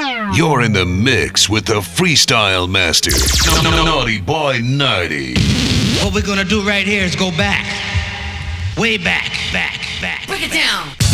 You're in the mix with the freestyle master, Naughty Boy Nighty. What we're gonna do right here is go back, way back, back, back. Break it down.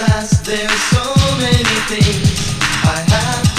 Can I turn back time just to the days when I would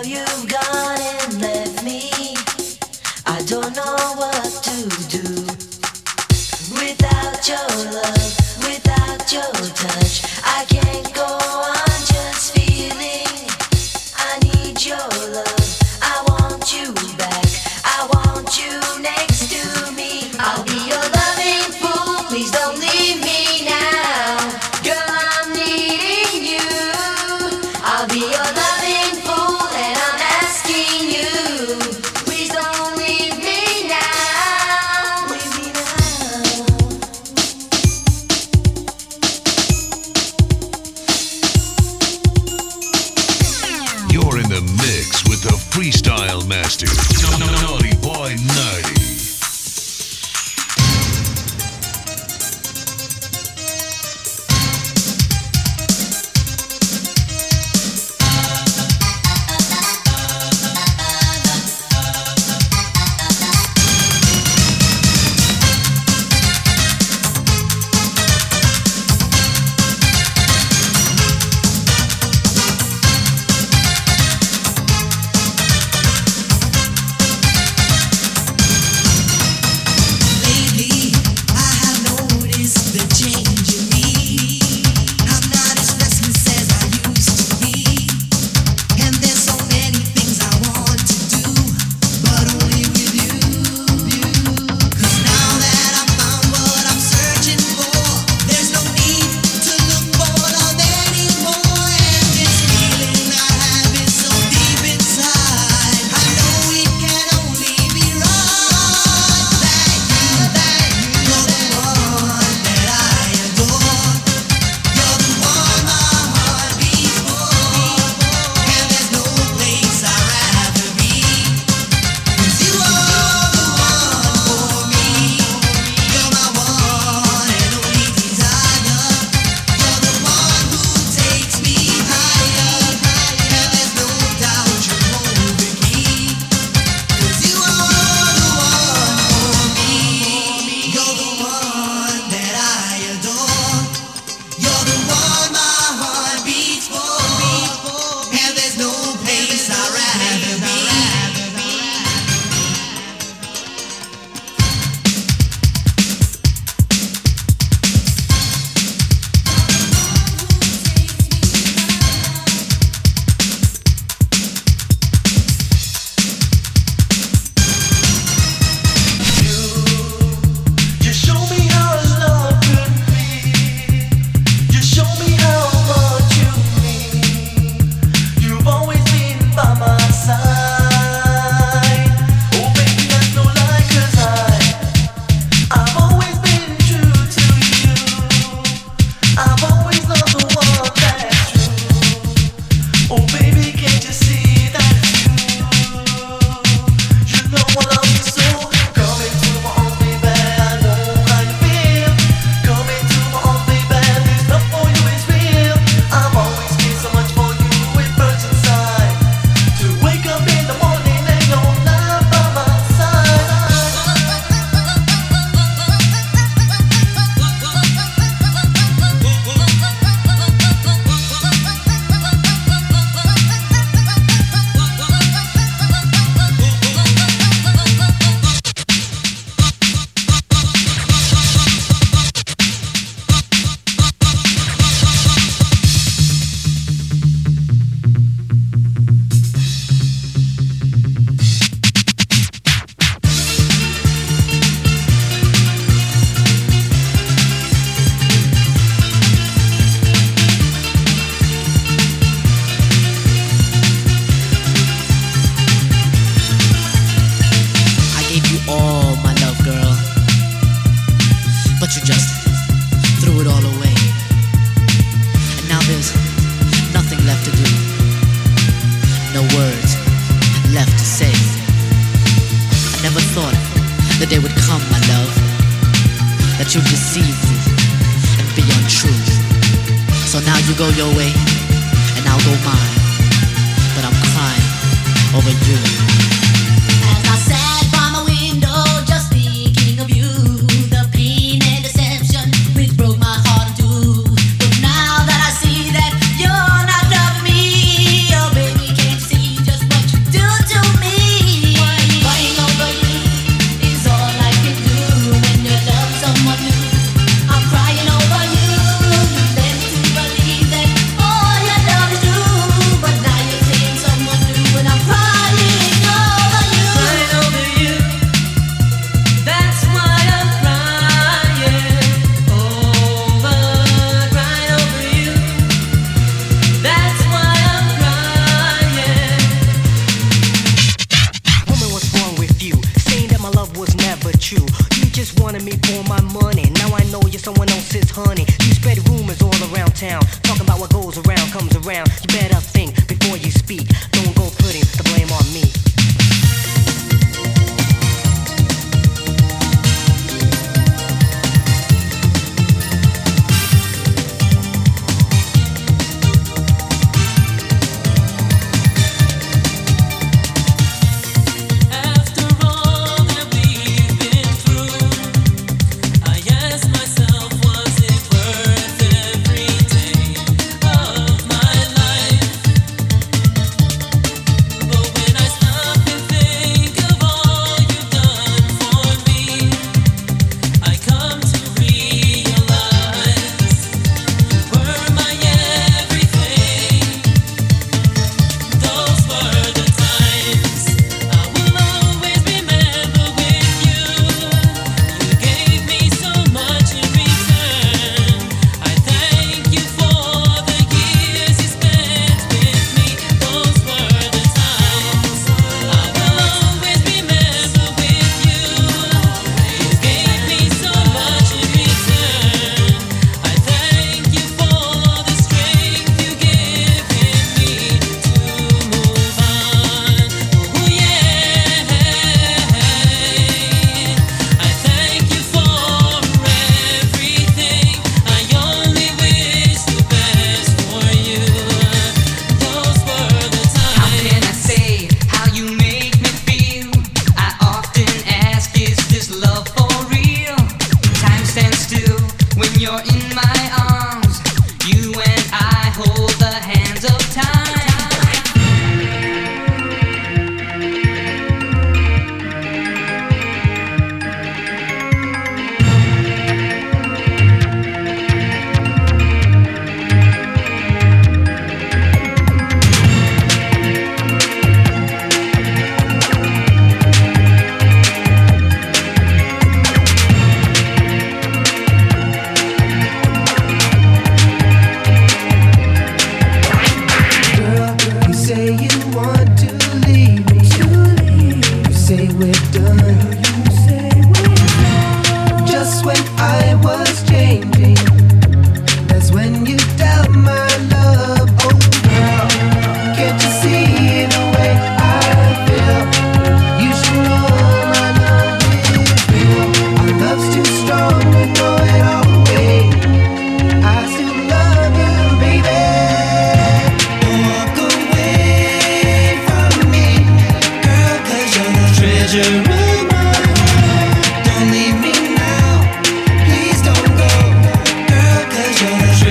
love you've got. but you just threw it all away. And now there's nothing left to do, no words left to say. I never thought the day would come, my love, that you'd deceive me and be untrue. So now you go your way, and I'll go mine, but I'm crying over you.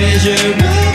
treasure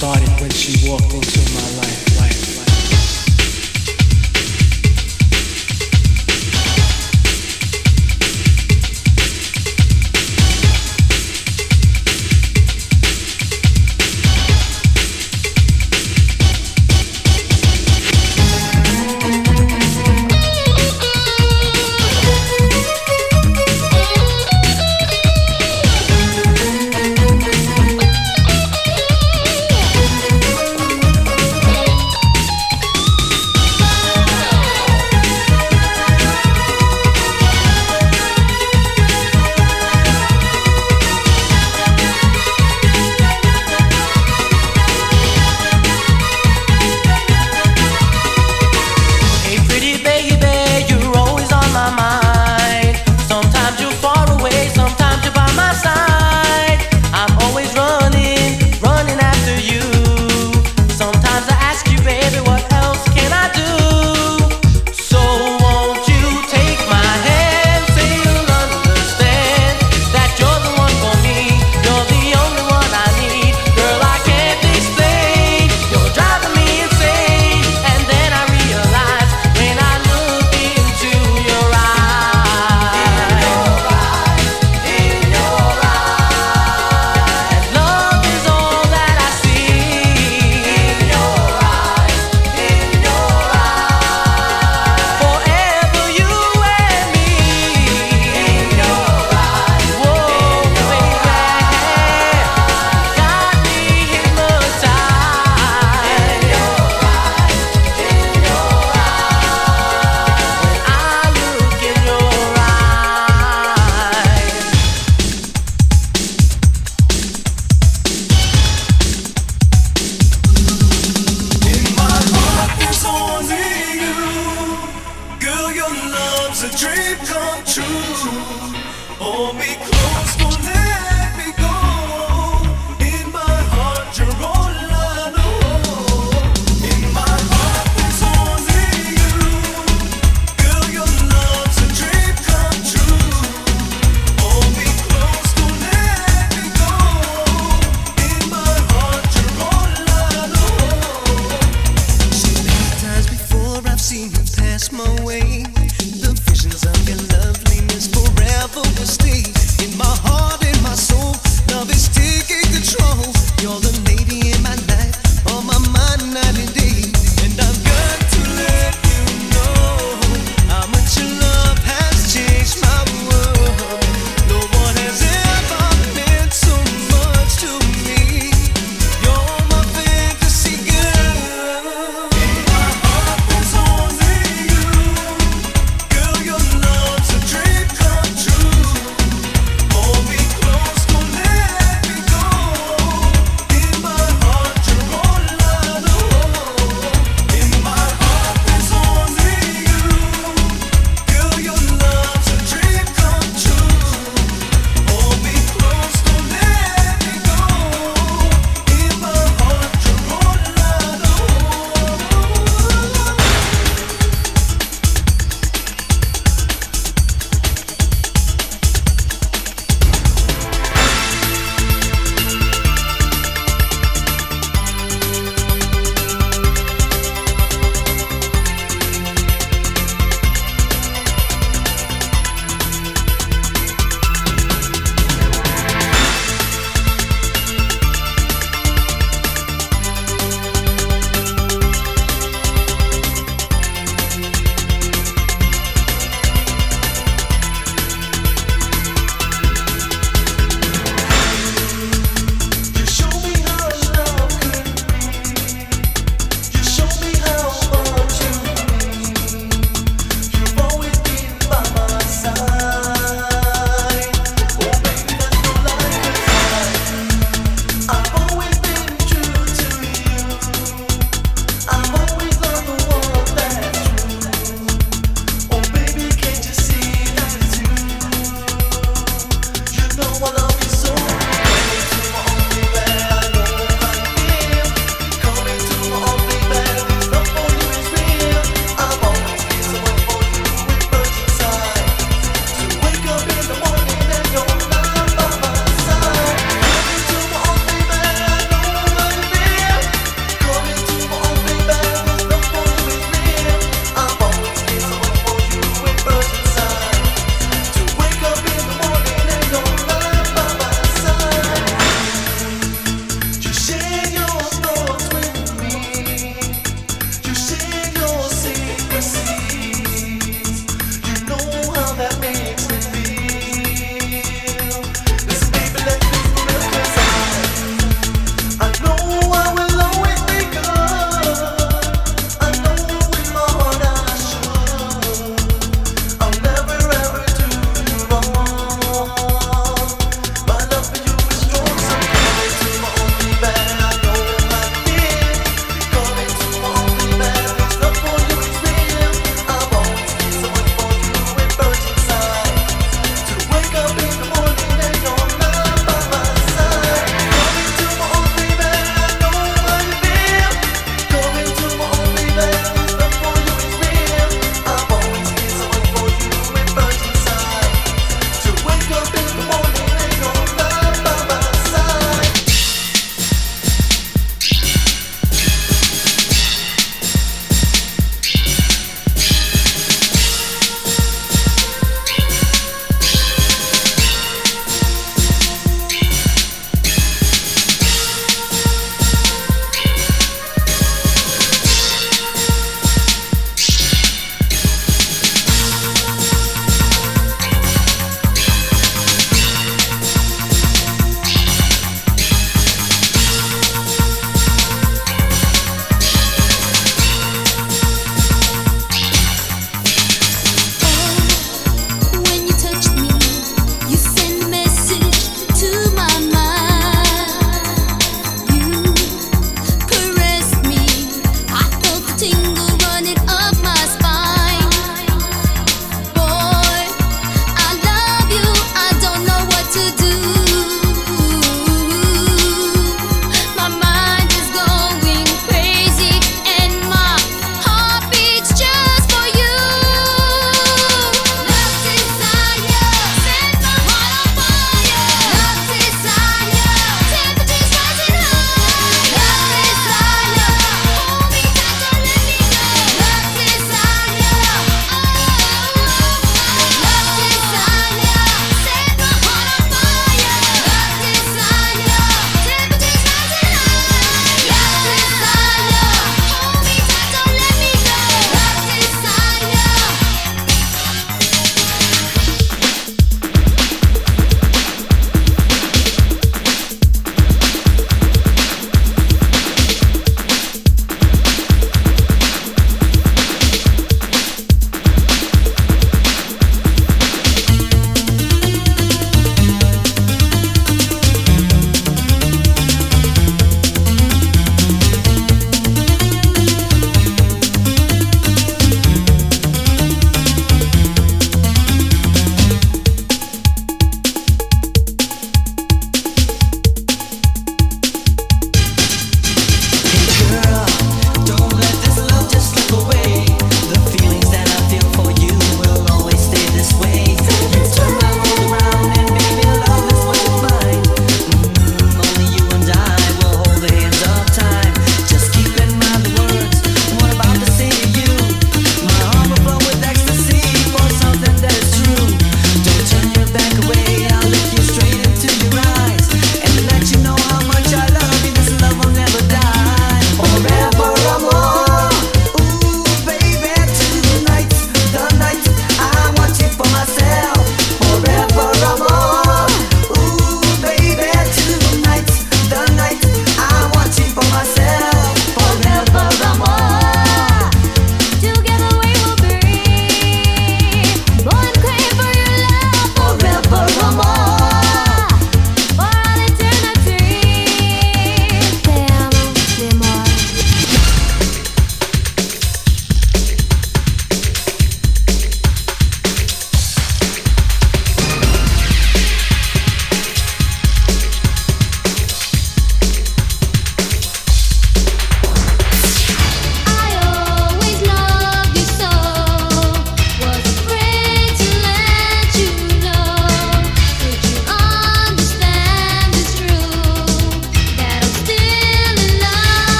started when she walked into my life, close.